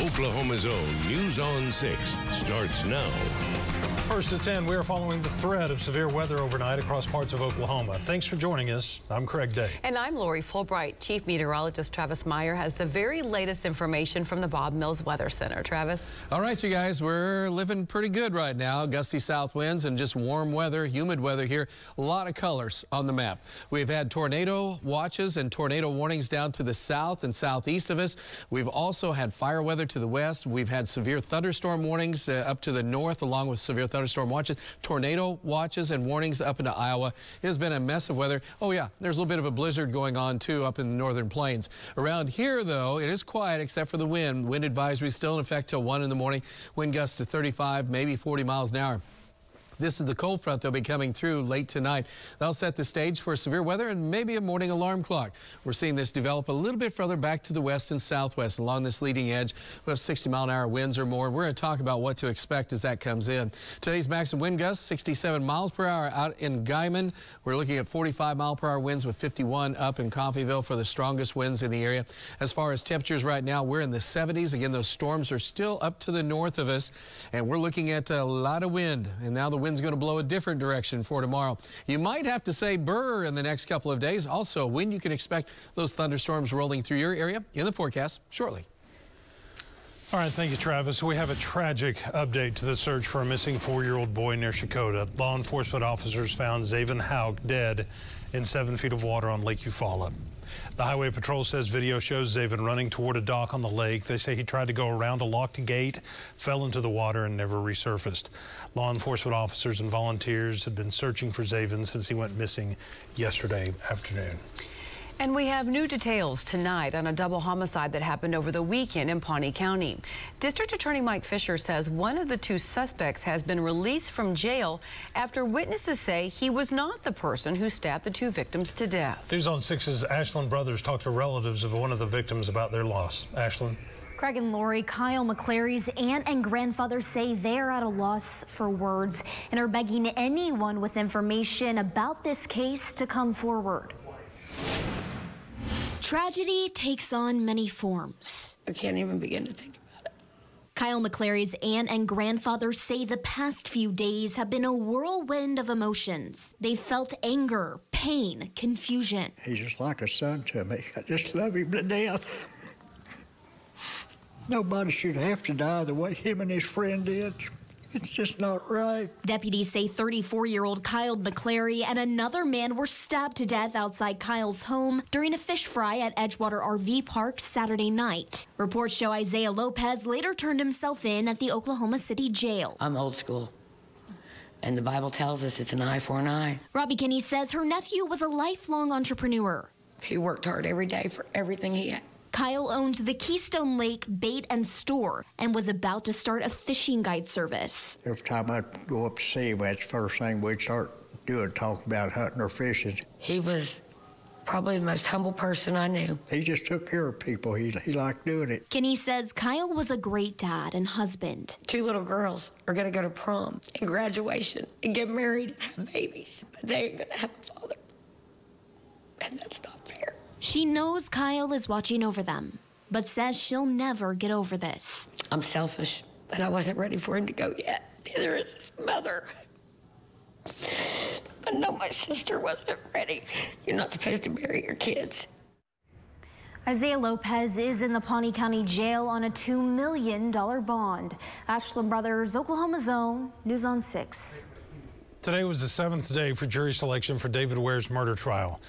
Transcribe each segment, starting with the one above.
Oklahoma's own News on 6 starts now. First at 10, we are following the threat of severe weather overnight across parts of Oklahoma. Thanks for joining us. I'm Craig Day. And I'm Lori Fulbright. Chief Meteorologist Travis Meyer has the very latest information from the Bob Mills Weather Center. Travis? All right, you guys, we're living pretty good right now. Gusty south winds and just warm weather, humid weather here. A lot of colors on the map. We've had tornado watches and tornado warnings down to the south and southeast of us. We've also had fire weather to the west. We've had severe thunderstorm warnings uh, up to the north, along with severe thunderstorm watches, tornado watches and warnings up into Iowa. It has been a mess of weather. Oh, yeah, there's a little bit of a blizzard going on, too, up in the northern plains. Around here, though, it is quiet except for the wind. Wind advisory still in effect till 1 in the morning. Wind gusts to 35, maybe 40 miles an hour. This is the cold front that'll be coming through late tonight. That'll set the stage for severe weather and maybe a morning alarm clock. We're seeing this develop a little bit further back to the west and southwest along this leading edge. We have 60 mile an hour winds or more. We're going to talk about what to expect as that comes in. Today's maximum wind gusts 67 miles per hour out in Guymon. We're looking at 45 mile per hour winds with 51 up in Coffeyville for the strongest winds in the area. As far as temperatures right now, we're in the 70s. Again, those storms are still up to the north of us, and we're looking at a lot of wind. And now the wind wind's going to blow a different direction for tomorrow. You might have to say burr in the next couple of days. Also, when you can expect those thunderstorms rolling through your area in the forecast shortly. All right, thank you, Travis. We have a tragic update to the search for a missing four-year-old boy near Checotah. Law enforcement officers found Zaven Hauk dead in seven feet of water on Lake Eufaula. The Highway Patrol says video shows Zaven running toward a dock on the lake. They say he tried to go around a locked gate, fell into the water, and never resurfaced. Law enforcement officers and volunteers have been searching for Zaven since he went missing yesterday afternoon. And we have new details tonight on a double homicide that happened over the weekend in Pawnee County. District Attorney Mike Fisher says one of the two suspects has been released from jail after witnesses say he was not the person who stabbed the two victims to death. News on 6's Ashland Brothers talked to relatives of one of the victims about their loss. Ashland. Craig and Lori, Kyle McClary's aunt and grandfather say they're at a loss for words and are begging anyone with information about this case to come forward. Tragedy takes on many forms. I can't even begin to think about it. Kyle McClary's aunt and grandfather say the past few days have been a whirlwind of emotions. They felt anger, pain, confusion. He's just like a son to me. I just love him to death. Nobody should have to die the way him and his friend did. It's just not right. Deputies say 34 year old Kyle McClary and another man were stabbed to death outside Kyle's home during a fish fry at Edgewater RV Park Saturday night. Reports show Isaiah Lopez later turned himself in at the Oklahoma City jail. I'm old school. And the Bible tells us it's an eye for an eye. Robbie Kinney says her nephew was a lifelong entrepreneur. He worked hard every day for everything he had. Kyle owned the Keystone Lake Bait and Store and was about to start a fishing guide service. Every time I'd go up to see him, that's the first thing we'd start doing, talk about hunting or fishing. He was probably the most humble person I knew. He just took care of people. He, he liked doing it. Kenny says Kyle was a great dad and husband. Two little girls are going to go to prom and graduation and get married and have babies, but they ain't going to have a father. And that's not fair. She knows Kyle is watching over them, but says she'll never get over this. I'm selfish, but I wasn't ready for him to go yet. Neither is his mother. I know my sister wasn't ready. You're not supposed to bury your kids. Isaiah Lopez is in the Pawnee County Jail on a $2 million bond. Ashland Brothers, Oklahoma's own, News on 6. Today was the seventh day for jury selection for David Ware's murder trial.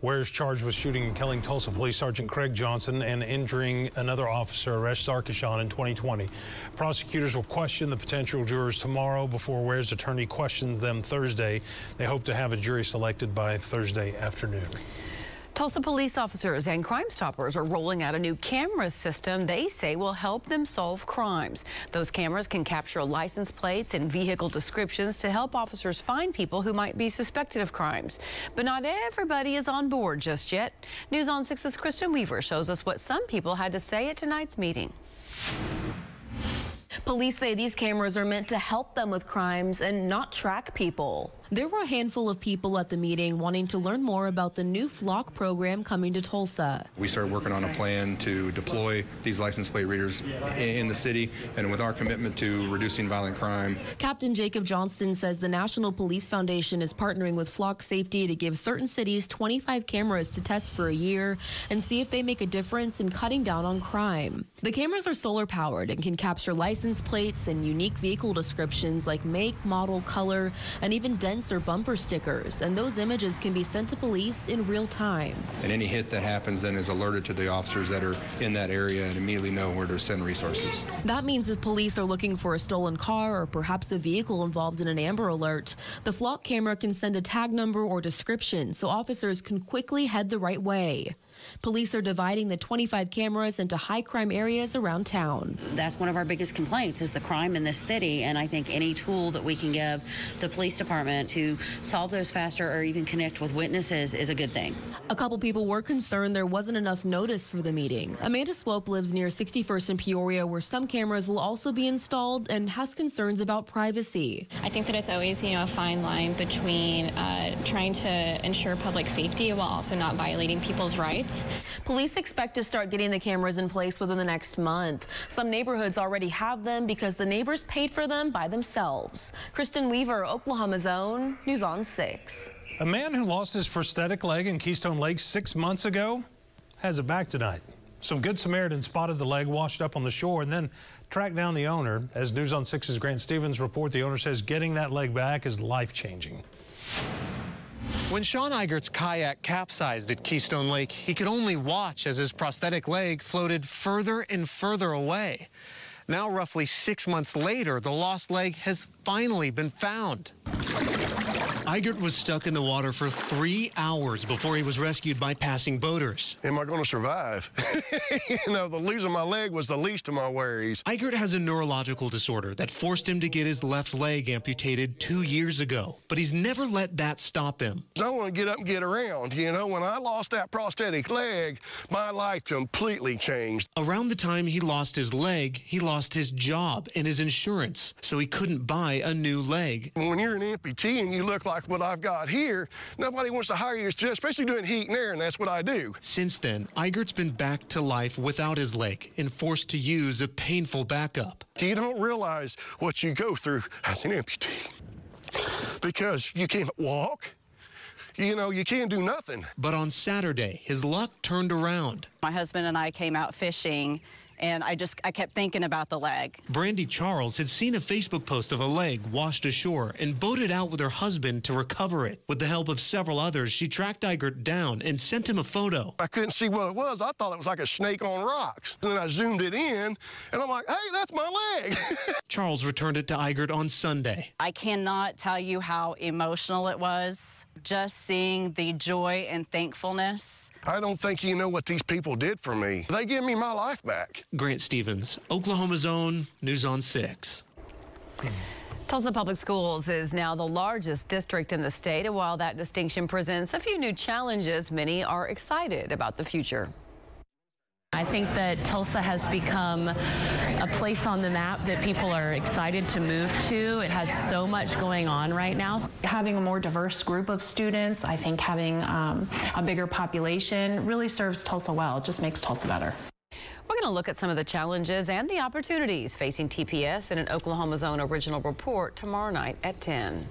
Ware's charged with shooting and killing Tulsa Police Sergeant Craig Johnson and injuring another officer, Aurash Zarkeshan, in 2020. Prosecutors will question the potential jurors tomorrow before Ware's attorney questions them Thursday. They hope to have a jury selected by Thursday afternoon. Tulsa police officers and Crime Stoppers are rolling out a new camera system they say will help them solve crimes. Those cameras can capture license plates and vehicle descriptions to help officers find people who might be suspected of crimes. But not everybody is on board just yet. News on 6's Kristen Weaver shows us what some people had to say at tonight's meeting. Police say these cameras are meant to help them with crimes and not track people. There were a handful of people at the meeting wanting to learn more about the new flock program coming to Tulsa. We started working on a plan to deploy these license plate readers in the city and with our commitment to reducing violent crime. Captain Jacob Johnston says the National Police Foundation is partnering with Flock Safety to give certain cities 25 cameras to test for a year and see if they make a difference in cutting down on crime. The cameras are solar powered and can capture license plates and unique vehicle descriptions like make, model, color, and even dents or bumper stickers. And those images can be sent to police in real time. And any hit that happens then is alerted to the officers that are in that area and immediately know where to send resources. That means if police are looking for a stolen car or perhaps a vehicle involved in an Amber Alert, the flock camera can send a tag number or description so officers can quickly head the right way. Police are dividing the 25 cameras into high crime areas around town. That's one of our biggest complaints is the crime in this city. And I think any tool that we can give the police department to solve those faster or even connect with witnesses is a good thing. A couple people were concerned there wasn't enough notice for the meeting. Amanda Swope lives near 61st and Peoria, where some cameras will also be installed and has concerns about privacy. I think that it's always, you know, a fine line between uh, trying to ensure public safety while also not violating people's rights. Police expect to start getting the cameras in place within the next month. Some neighborhoods already have them because the neighbors paid for them by themselves. Kristen Weaver, Oklahoma's own, News on 6. A man who lost his prosthetic leg in Keystone Lake six months ago has it back tonight. Some Good Samaritans spotted the leg washed up on the shore and then tracked down the owner. As News on 6's Grant Stevens report, the owner says getting that leg back is life changing. When Sean Eigert's kayak capsized at Keystone Lake, he could only watch as his prosthetic leg floated further and further away. Now, roughly six months later, the lost leg has finally been found. Eigert was stuck in the water for three hours before he was rescued by passing boaters. Am I going to survive? you know, the losing my leg was the least of my worries. Eigert has a neurological disorder that forced him to get his left leg amputated two years ago, but he's never let that stop him. I want to get up and get around. You know, when I lost that prosthetic leg, my life completely changed. Around the time he lost his leg, he lost his job and his insurance, so he couldn't buy a new leg. When you're an amputee and you look like what I've got here, nobody wants to hire you, especially doing heat and air, and that's what I do. Since then, Eigert's been back to life without his leg and forced to use a painful backup. You don't realize what you go through as an amputee because you can't walk. You know, you can't do nothing. But on Saturday, his luck turned around. My husband and I came out fishing and I just I kept thinking about the leg. Brandy Charles had seen a Facebook post of a leg washed ashore and boated out with her husband to recover it. With the help of several others, she tracked Eigert down and sent him a photo. I couldn't see what it was. I thought it was like a snake on rocks. And then I zoomed it in, and I'm like, hey, that's my leg. Charles returned it to Eigert on Sunday. I cannot tell you how emotional it was just seeing the joy and thankfulness I don't think you know what these people did for me. They give me my life back. Grant Stevens, Oklahoma's own News on 6. Tulsa Public Schools is now the largest district in the state, and while that distinction presents a few new challenges, many are excited about the future. I think that Tulsa has become a place on the map that people are excited to move to. It has so much going on right now. Having a more diverse group of students, I think having um, a bigger population really serves Tulsa well. It just makes Tulsa better. We're going to look at some of the challenges and the opportunities facing TPS in an Oklahoma's own original report tomorrow night at 10.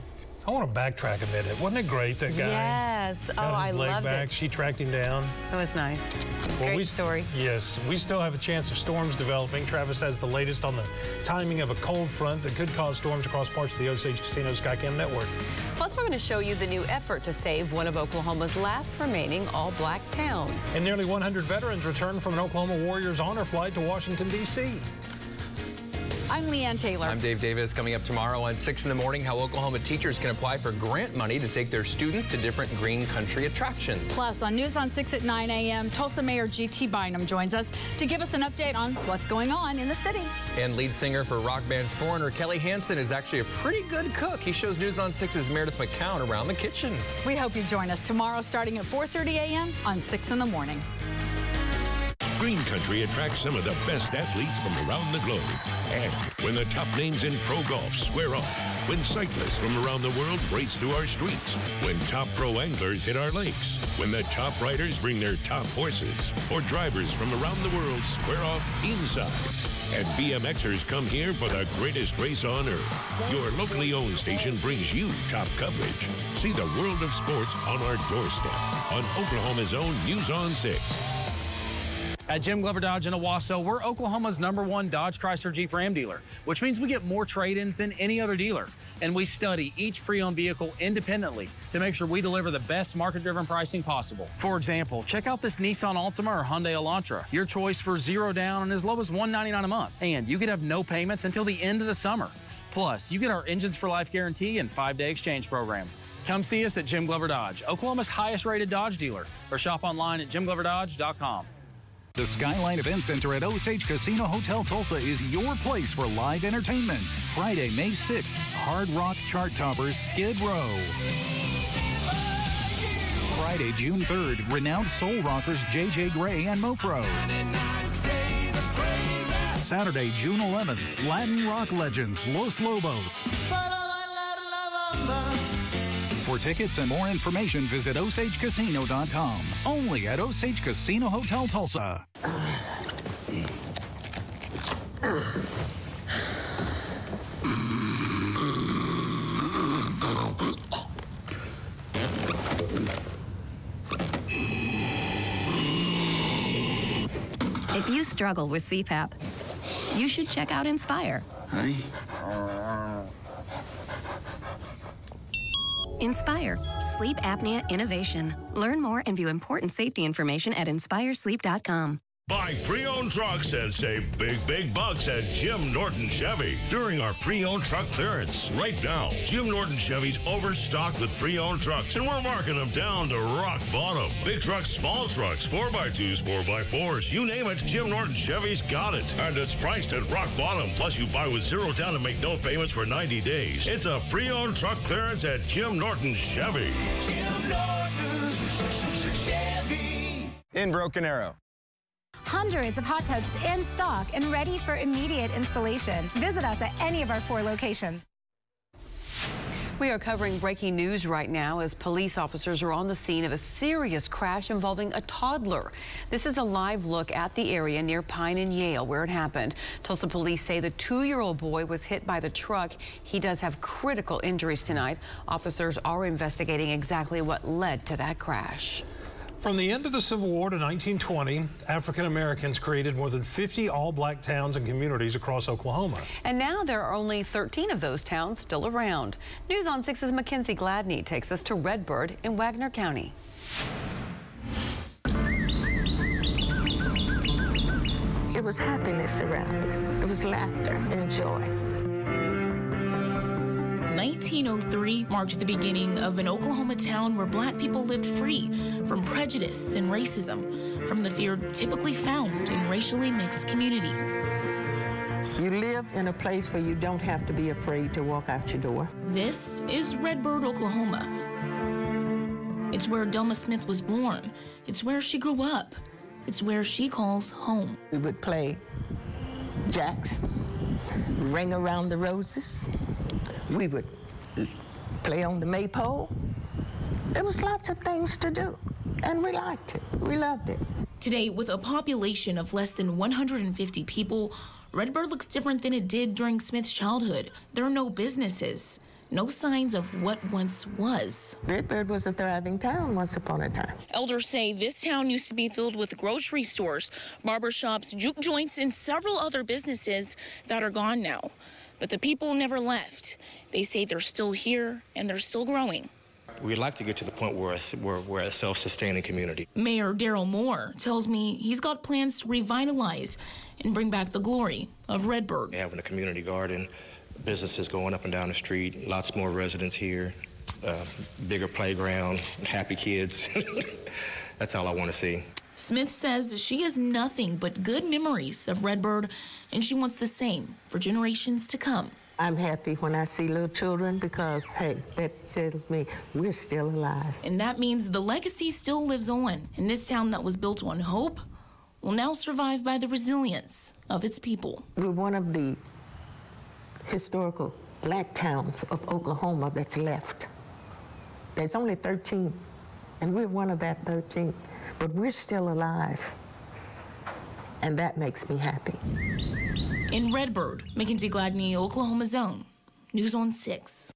I want to backtrack a minute. Wasn't it great that guy? Yes. Got oh, his I leg loved back. it. She tracked him down. It was nice. Well, great we, story. Yes, we still have a chance of storms developing. Travis has the latest on the timing of a cold front that could cause storms across parts of the Osage Casino Skycam network. Plus, we're going to show you the new effort to save one of Oklahoma's last remaining all-black towns. And nearly 100 veterans returned from an Oklahoma Warriors honor flight to Washington, D.C. I'm Leanne Taylor. I'm Dave Davis. Coming up tomorrow on 6 in the morning, how Oklahoma teachers can apply for grant money to take their students to different green country attractions. Plus, on News on 6 at 9 a.m., Tulsa Mayor G.T. Bynum joins us to give us an update on what's going on in the city. And lead singer for rock band Foreigner, Kelly Hansen, is actually a pretty good cook. He shows News on 6's Meredith McCown around the kitchen. We hope you join us tomorrow starting at 4.30 a.m. on 6 in the morning. Green Country attracts some of the best athletes from around the globe. And when the top names in pro golf square off, when cyclists from around the world race through our streets, when top pro anglers hit our lakes, when the top riders bring their top horses, or drivers from around the world square off inside. And BMXers come here for the greatest race on earth. Your locally owned station brings you top coverage. See the world of sports on our doorstep on Oklahoma's own News on 6. At Jim Glover Dodge in Owasso, we're Oklahoma's number one Dodge Chrysler Jeep Ram dealer, which means we get more trade-ins than any other dealer. And we study each pre-owned vehicle independently to make sure we deliver the best market-driven pricing possible. For example, check out this Nissan Altima or Hyundai Elantra. Your choice for zero down and as low as 199 a month. And you could have no payments until the end of the summer. Plus, you get our Engines for Life guarantee and five-day exchange program. Come see us at Jim Glover Dodge, Oklahoma's highest rated Dodge dealer, or shop online at jimgloverdodge.com. The Skyline Event Center at Osage Casino Hotel Tulsa is your place for live entertainment. Friday, May 6th, Hard Rock chart toppers Skid Row. Friday, June 3rd, renowned soul rockers J.J. Grey and Mofro. Saturday, June 11th, Latin rock legends Los Lobos. For tickets and more information, visit OsageCasino.com. Only at Osage Casino Hotel Tulsa. If you struggle with CPAP, you should check out Inspire. Hi. Inspire, sleep apnea innovation. Learn more and view important safety information at inspiresleep.com. Buy pre-owned trucks and save big, big bucks at Jim Norton Chevy during our pre-owned truck clearance. Right now, Jim Norton Chevy's overstocked with pre-owned trucks, and we're marking them down to rock bottom. Big trucks, small trucks, 4x2s, 4x4s, you name it, Jim Norton Chevy's got it. And it's priced at rock bottom. Plus, you buy with zero down and make no payments for 90 days. It's a pre-owned truck clearance at Jim Norton Chevy. Jim Norton Chevy. In Broken Arrow. Hundreds of hot tubs in stock and ready for immediate installation. Visit us at any of our four locations. We are covering breaking news right now as police officers are on the scene of a serious crash involving a toddler. This is a live look at the area near Pine and Yale where it happened. Tulsa police say the two-year-old boy was hit by the truck. He does have critical injuries tonight. Officers are investigating exactly what led to that crash. From the end of the Civil War to 1920, African Americans created more than 50 all black towns and communities across Oklahoma. And now there are only 13 of those towns still around. News on 6's Mackenzie Gladney takes us to Redbird in Wagoner County. It was happiness around it. It was laughter and joy. 1903 marked the beginning of an Oklahoma town where black people lived free from prejudice and racism, from the fear typically found in racially mixed communities. You live in a place where you don't have to be afraid to walk out your door. This is Redbird, Oklahoma. It's where Delma Smith was born. It's where she grew up. It's where she calls home. We would play jacks, ring around the roses. We would play on the maypole. There was lots of things to do, and we liked it. We loved it. Today, with a population of less than 150 people, Redbird looks different than it did during Smith's childhood. There are no businesses, no signs of what once was. Redbird was a thriving town once upon a time. Elders say this town used to be filled with grocery stores, barber shops, juke joints, and several other businesses that are gone now. But the people never left. They say they're still here and they're still growing. We'd like to get to the point where we're, we're a self-sustaining community. Mayor Daryl Moore tells me he's got plans to revitalize and bring back the glory of Redbird. Having a community garden, businesses going up and down the street, lots more residents here, uh, bigger playground, happy kids. That's all I want to see. Smith says she has nothing but good memories of Redbird, and she wants the same for generations to come. I'm happy when I see little children because, hey, that tells me we're still alive. And that means the legacy still lives on in this town that was built on hope, will now survive by the resilience of its people. We're one of the historical black towns of Oklahoma that's left. There's only 13, and we're one of that 13, but we're still alive. And that makes me happy. In Redbird, Mackenzie Gladney, Oklahoma's own, News on 6.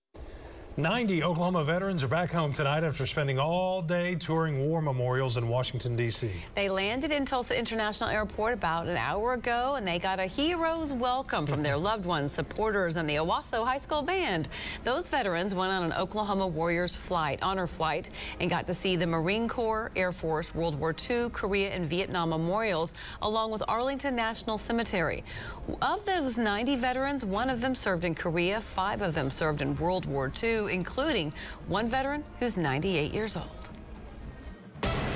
90 Oklahoma veterans are back home tonight after spending all day touring war memorials in Washington, D.C. They landed in Tulsa International Airport about an hour ago, and they got a hero's welcome from their loved ones, supporters, and the Owasso High School Band. Those veterans went on an Oklahoma Warriors flight, honor flight, and got to see the Marine Corps, Air Force, World War II, Korea, and Vietnam memorials, along with Arlington National Cemetery. Of those 90 veterans, one of them served in Korea, five of them served in World War II, including one veteran who's 98 years old.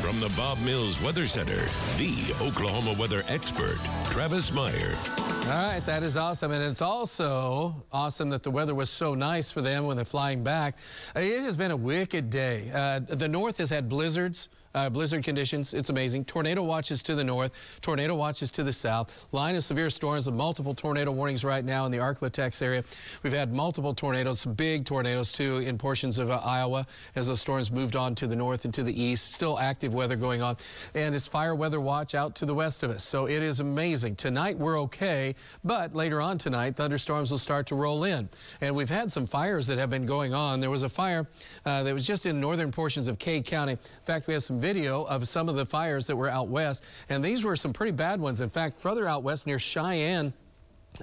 From the Bob Mills Weather Center, the Oklahoma weather expert, Travis Meyer. All right, that is awesome. And it's also awesome that the weather was so nice for them when they're flying back. It has been a wicked day. Uh, the north has had blizzards uh, blizzard conditions. It's amazing. Tornado watches to the north, tornado watches to the south. Line of severe storms with multiple tornado warnings right now in the Arklatex area. We've had multiple tornadoes, big tornadoes too, in portions of uh, Iowa as those storms moved on to the north and to the east. Still active weather going on. And it's fire weather watch out to the west of us. So it is amazing. Tonight we're okay, but later on tonight, thunderstorms will start to roll in. And we've had some fires that have been going on. There was a fire uh, that was just in northern portions of Kay County. In fact, we have some video of some of the fires that were out west, and these were some pretty bad ones. In fact, further out west near Cheyenne,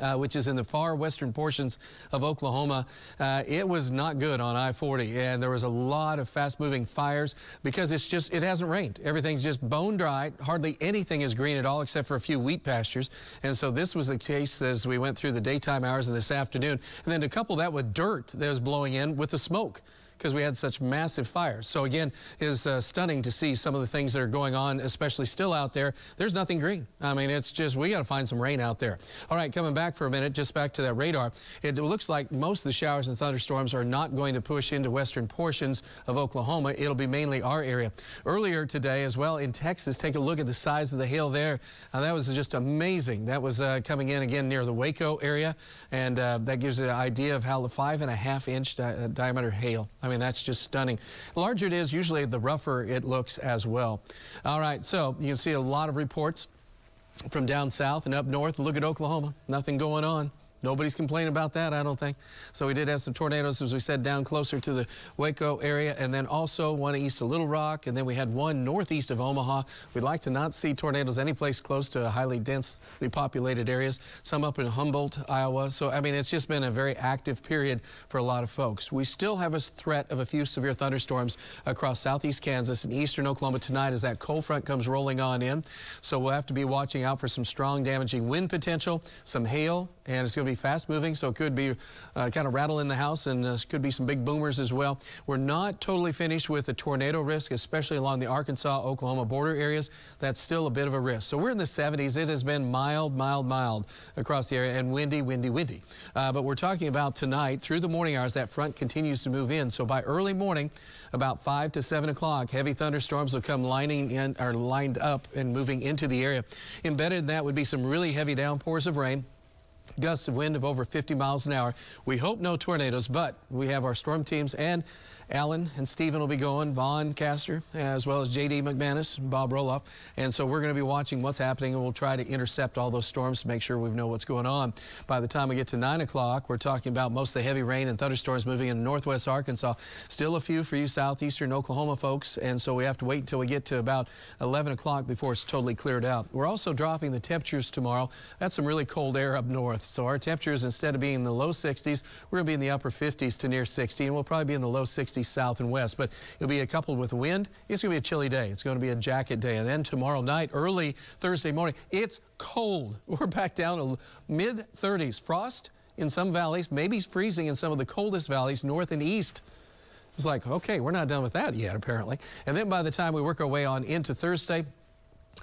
uh, which is in the far western portions of Oklahoma. Uh, it was not good on I-40, and there was a lot of fast-moving fires because it's just it hasn't rained. Everything's just bone dry. Hardly anything is green at all except for a few wheat pastures. And so this was the case as we went through the daytime hours of this afternoon. And then to couple that with dirt that was blowing in with the smoke because we had such massive fires. So again, is uh, stunning to see some of the things that are going on, especially still out there. There's nothing green. I mean, it's just, we got to find some rain out there. All right, coming back for a minute, just back to that radar. It looks like most of the showers and thunderstorms are not going to push into western portions of Oklahoma. It'll be mainly our area. Earlier today as well in Texas, take a look at the size of the hail there. Uh, that was just amazing. That was uh, coming in again near the Waco area, and uh, that gives you an idea of how the five and a half inch di uh, diameter hail. I mean, that's just stunning. The larger it is, usually the rougher it looks as well. All right, so you can see a lot of reports from down south and up north. Look at Oklahoma, nothing going on. Nobody's complaining about that, I don't think. So we did have some tornadoes, as we said, down closer to the Waco area, and then also one east of Little Rock, and then we had one northeast of Omaha. We'd like to not see tornadoes any place close to highly densely populated areas, some up in Humboldt, Iowa. So, I mean, it's just been a very active period for a lot of folks. We still have a threat of a few severe thunderstorms across southeast Kansas and eastern Oklahoma tonight as that cold front comes rolling on in. So we'll have to be watching out for some strong damaging wind potential, some hail, and it's going to be fast moving, so it could be uh, kind of rattle in the house, and uh, could be some big boomers as well. We're not totally finished with the tornado risk, especially along the Arkansas-Oklahoma border areas. That's still a bit of a risk. So we're in the 70s. It has been mild, mild, mild across the area, and windy, windy, windy. Uh, but we're talking about tonight, through the morning hours, that front continues to move in. So by early morning, about 5 to 7 o'clock, heavy thunderstorms will come lining in, or lined up and moving into the area. Embedded in that would be some really heavy downpours of rain gusts of wind of over 50 miles an hour. We hope no tornadoes, but we have our storm teams and Alan and Stephen will be going, Vaughn Castor, as well as J.D. McManus, Bob Roloff. And so we're going to be watching what's happening, and we'll try to intercept all those storms to make sure we know what's going on. By the time we get to 9 o'clock, we're talking about most of the heavy rain and thunderstorms moving into northwest Arkansas. Still a few for you southeastern Oklahoma folks, and so we have to wait until we get to about 11 o'clock before it's totally cleared out. We're also dropping the temperatures tomorrow. That's some really cold air up north. So our temperatures, instead of being in the low 60s, we're going to be in the upper 50s to near 60, and we'll probably be in the low 60s south and west. But it'll be coupled with wind. It's going to be a chilly day. It's going to be a jacket day. And then tomorrow night, early Thursday morning, it's cold. We're back down to mid 30s. Frost in some valleys, maybe freezing in some of the coldest valleys, north and east. It's like, okay, we're not done with that yet, apparently. And then by the time we work our way on into Thursday,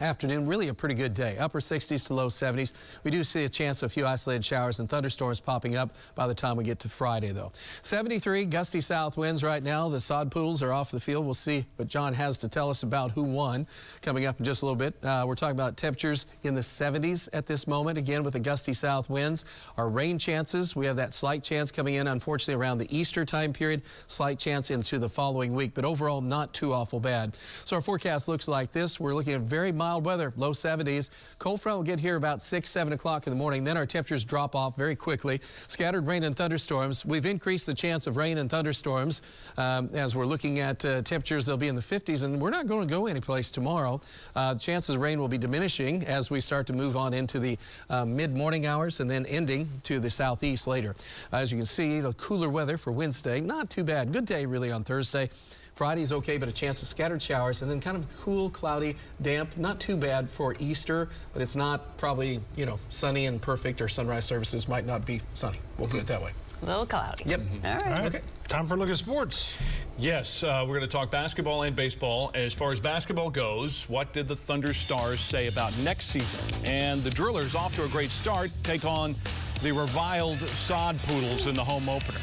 afternoon, really a pretty good day. Upper 60s to low 70s. We do see a chance of a few isolated showers and thunderstorms popping up by the time we get to Friday, though. 73, gusty south winds right now. The sod poodles are off the field. We'll see what John has to tell us about who won coming up in just a little bit. Uh, we're talking about temperatures in the 70s at this moment, again with the gusty south winds. Our rain chances, we have that slight chance coming in, unfortunately, around the Easter time period. Slight chance into the following week, but overall not too awful bad. So our forecast looks like this. We're looking at very mild mild weather, low 70s. Cold front will get here about 6, 7 o'clock in the morning. Then our temperatures drop off very quickly. Scattered rain and thunderstorms. We've increased the chance of rain and thunderstorms um, as we're looking at uh, temperatures. They'll be in the 50s, and we're not going to go anyplace tomorrow. Uh, chances of rain will be diminishing as we start to move on into the uh, mid-morning hours and then ending to the southeast later. As you can see, the cooler weather for Wednesday. Not too bad. Good day, really, on Thursday. Friday's okay, but a chance of scattered showers, and then kind of cool, cloudy, damp. Not too bad for Easter, but it's not probably, you know, sunny and perfect, or sunrise services might not be sunny. We'll put it that way. A little cloudy. Yep. All right. All right. Okay. Time for a look at sports. Yes, uh, we're going to talk basketball and baseball. As far as basketball goes, what did the Thunder Stars say about next season? And the Drillers, off to a great start, take on the reviled Sod Poodles in the home opener.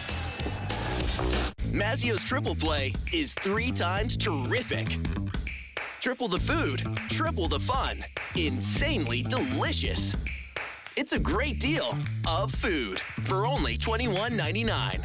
Mazzio's triple play is three times terrific. Triple the food, triple the fun. Insanely delicious. It's a great deal of food for only $21.99.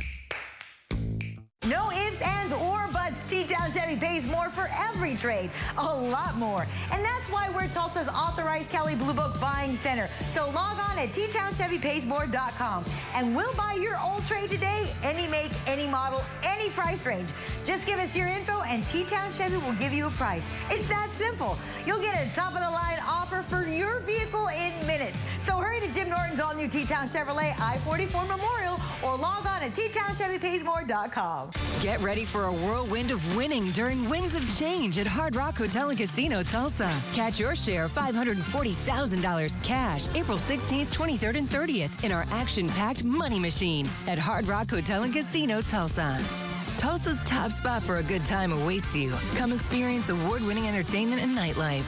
No ifs, ands, or buts. T-Town Chevy pays more for every trade. A lot more. And that's why we're Tulsa's authorized Kelley Blue Book buying center. So log on at TTownChevyPaysMore.com and we'll buy your old trade today, any make, model, any price range. Just give us your info and T-Town Chevy will give you a price. It's that simple. You'll get a top of the line offer for your vehicle in minutes. So hurry to Jim Norton's all new T-Town Chevrolet I-44 Memorial or log on at TTownChevyPaysMore.com. Get ready for a whirlwind of winning during Winds of Change at Hard Rock Hotel and Casino Tulsa. Catch your share of $540,000 cash April 16th, 23rd, and 30th in our action-packed money machine at Hard Rock Hotel and Casino Tulsa. Tulsa's top spot for a good time awaits you. Come experience award-winning entertainment and nightlife.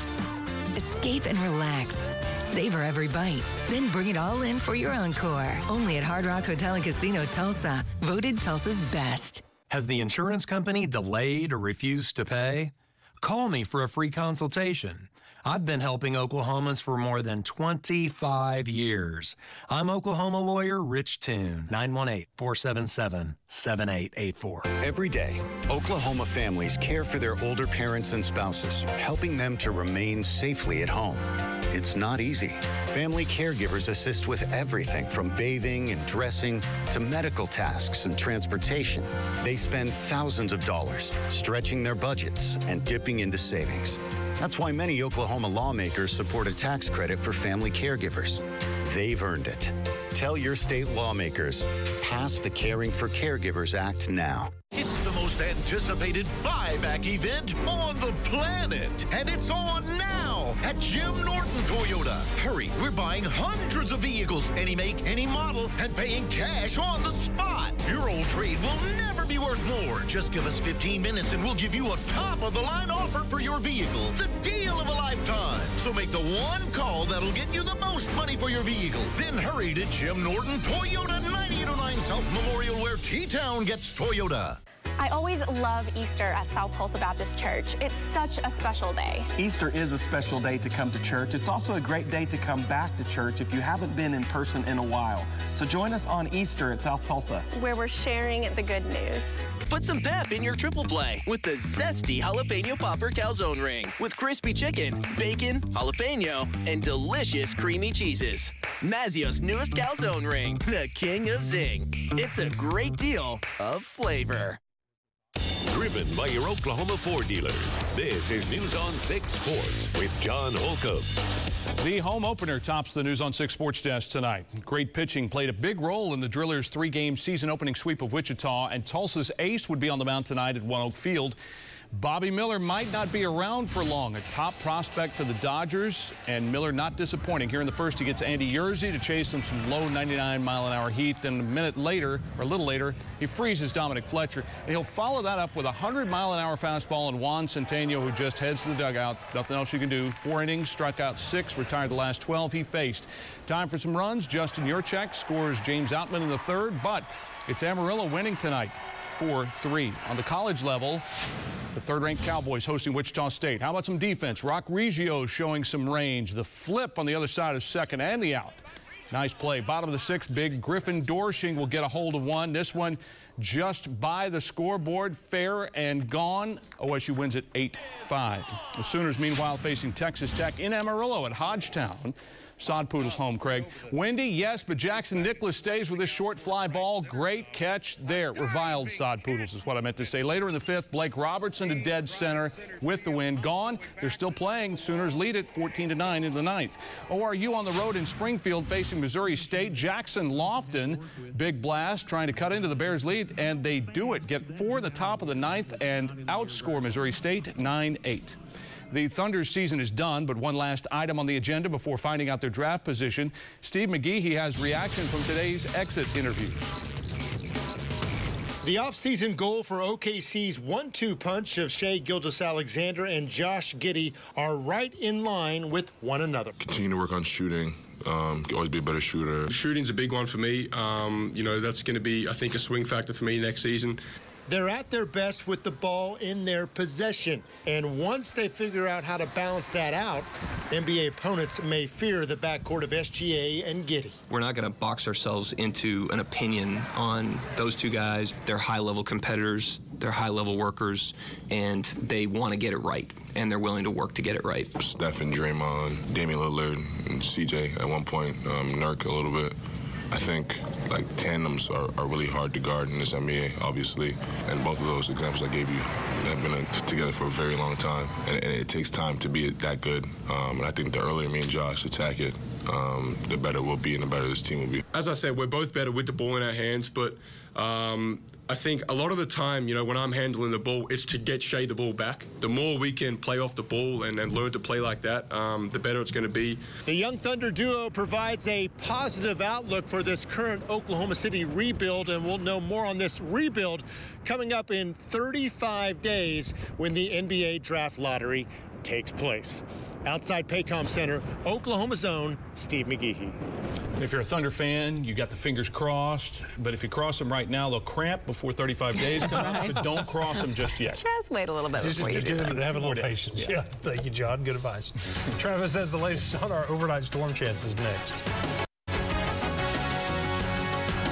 Escape and relax. Savor every bite. Then bring it all in for your encore. Only at Hard Rock Hotel and Casino Tulsa. Voted Tulsa's best. Has the insurance company delayed or refused to pay? Call me for a free consultation. I've been helping Oklahomans for more than 25 years. I'm Oklahoma lawyer Rich Toon, 918 477 7884. Every day, Oklahoma families care for their older parents and spouses, helping them to remain safely at home. It's not easy. Family caregivers assist with everything from bathing and dressing to medical tasks and transportation. They spend thousands of dollars stretching their budgets and dipping into savings. That's why many Oklahoma lawmakers support a tax credit for family caregivers. They've earned it. Tell your state lawmakers, pass the Caring for Caregivers Act now. It's the most anticipated buyback event on the planet, and it's on now at Jim Norton Toyota. Hurry, we're buying hundreds of vehicles, any make, any model, and paying cash on the spot. Your old trade will never be worth more. Just give us 15 minutes and we'll give you a top of the line offer for your vehicle. The deal of a lifetime. So make the one call that'll get you the most money for your vehicle. Then hurry to Jim Norton Toyota 9809 South Memorial where T-Town gets Toyota. I always love Easter at South Tulsa Baptist Church. It's such a special day. Easter is a special day to come to church. It's also a great day to come back to church if you haven't been in person in a while. So join us on Easter at South Tulsa. Where we're sharing the good news. Put some pep in your triple play with the zesty jalapeno popper calzone ring with crispy chicken, bacon, jalapeno, and delicious creamy cheeses. Mazzio's newest calzone ring, the king of zing. It's a great deal of flavor. Driven by your Oklahoma Ford dealers, this is News on 6 Sports with John Holcomb. The home opener tops the News on 6 Sports desk tonight. Great pitching played a big role in the Drillers' three-game season opening sweep of Wichita, and Tulsa's ace would be on the mound tonight at ONEOK Field. Bobby Miller might not be around for long. A top prospect for the Dodgers, and Miller not disappointing. Here in the first, he gets Andy Yerzy to chase him some low 99 mile an hour heat. Then a minute later, or a little later, he freezes Dominic Fletcher. And he'll follow that up with a 100 mile an hour fastball and Juan Centeno, who just heads to the dugout. Nothing else you can do. Four innings, struck out six, retired the last 12 he faced. Time for some runs. Justin Yurchak scores James Outman in the third, but it's Amarillo winning tonight. 4-3. On the college level, the third-ranked Cowboys hosting Wichita State. How about some defense? Roc Riggio showing some range. The flip on the other side of second and the out. Nice play. Bottom of the sixth, big Griffin Doersching will get a hold of one. This one just by the scoreboard, fair and gone. OSU wins at 8-5. The Sooners, meanwhile, facing Texas Tech in Amarillo at Hodgetown. Sod Poodles home, Craig. Windy, yes, but Jackson Nicklaus stays with his short fly ball. Great catch there. Reviled Sod Poodles is what I meant to say. Later in the fifth, Blake Robertson to dead center with the wind gone. They're still playing. Sooners lead it 14 to 9 in the ninth. ORU on the road in Springfield facing Missouri State. Jackson Lofton, big blast, trying to cut into the Bears lead, and they do it. Get four in the top of the ninth and outscore Missouri State 9 8. The Thunder's season is done, but one last item on the agenda before finding out their draft position. Steve McGehee has reaction from today's exit interview. The offseason goal for OKC's one-two punch of Shai Gilgeous-Alexander and Josh Giddey are right in line with one another. Continue to work on shooting. Um, always be a better shooter. Shooting's a big one for me. Um, you know, that's going to be, I think, a swing factor for me next season. They're at their best with the ball in their possession. And once they figure out how to balance that out, NBA opponents may fear the backcourt of SGA and Giddey. We're not going to box ourselves into an opinion on those two guys. They're high level competitors, they're high level workers, and they want to get it right. And they're willing to work to get it right. Steph and Draymond, Damian Lillard, and CJ at one point, um, Nurk a little bit. I think like tandems are, are, really hard to guard in this NBA, obviously. And both of those examples I gave you have been uh, together for a very long time. And, and it takes time to be that good. Um, and I think the earlier me and Josh attack it, um, the better we'll be and the better this team will be. As I said, we're both better with the ball in our hands, but um, I think a lot of the time, you know, when I'm handling the ball, it's to get Shai the ball back. The more we can play off the ball and, and learn to play like that, um, the better it's going to be. The Young Thunder duo provides a positive outlook for this current Oklahoma City rebuild, and we'll know more on this rebuild coming up in 35 days when the NBA draft lottery takes place. Outside Paycom Center, Oklahoma's own Steve McGehee. If you're a Thunder fan, you got the fingers crossed. But if you cross them right now, they'll cramp before 35 days come out. So don't cross them just yet. Just wait a little bit just, before just, you just do Have a little patience. Yeah. yeah. Thank you, John. Good advice. Travis has the latest on our overnight storm chances next.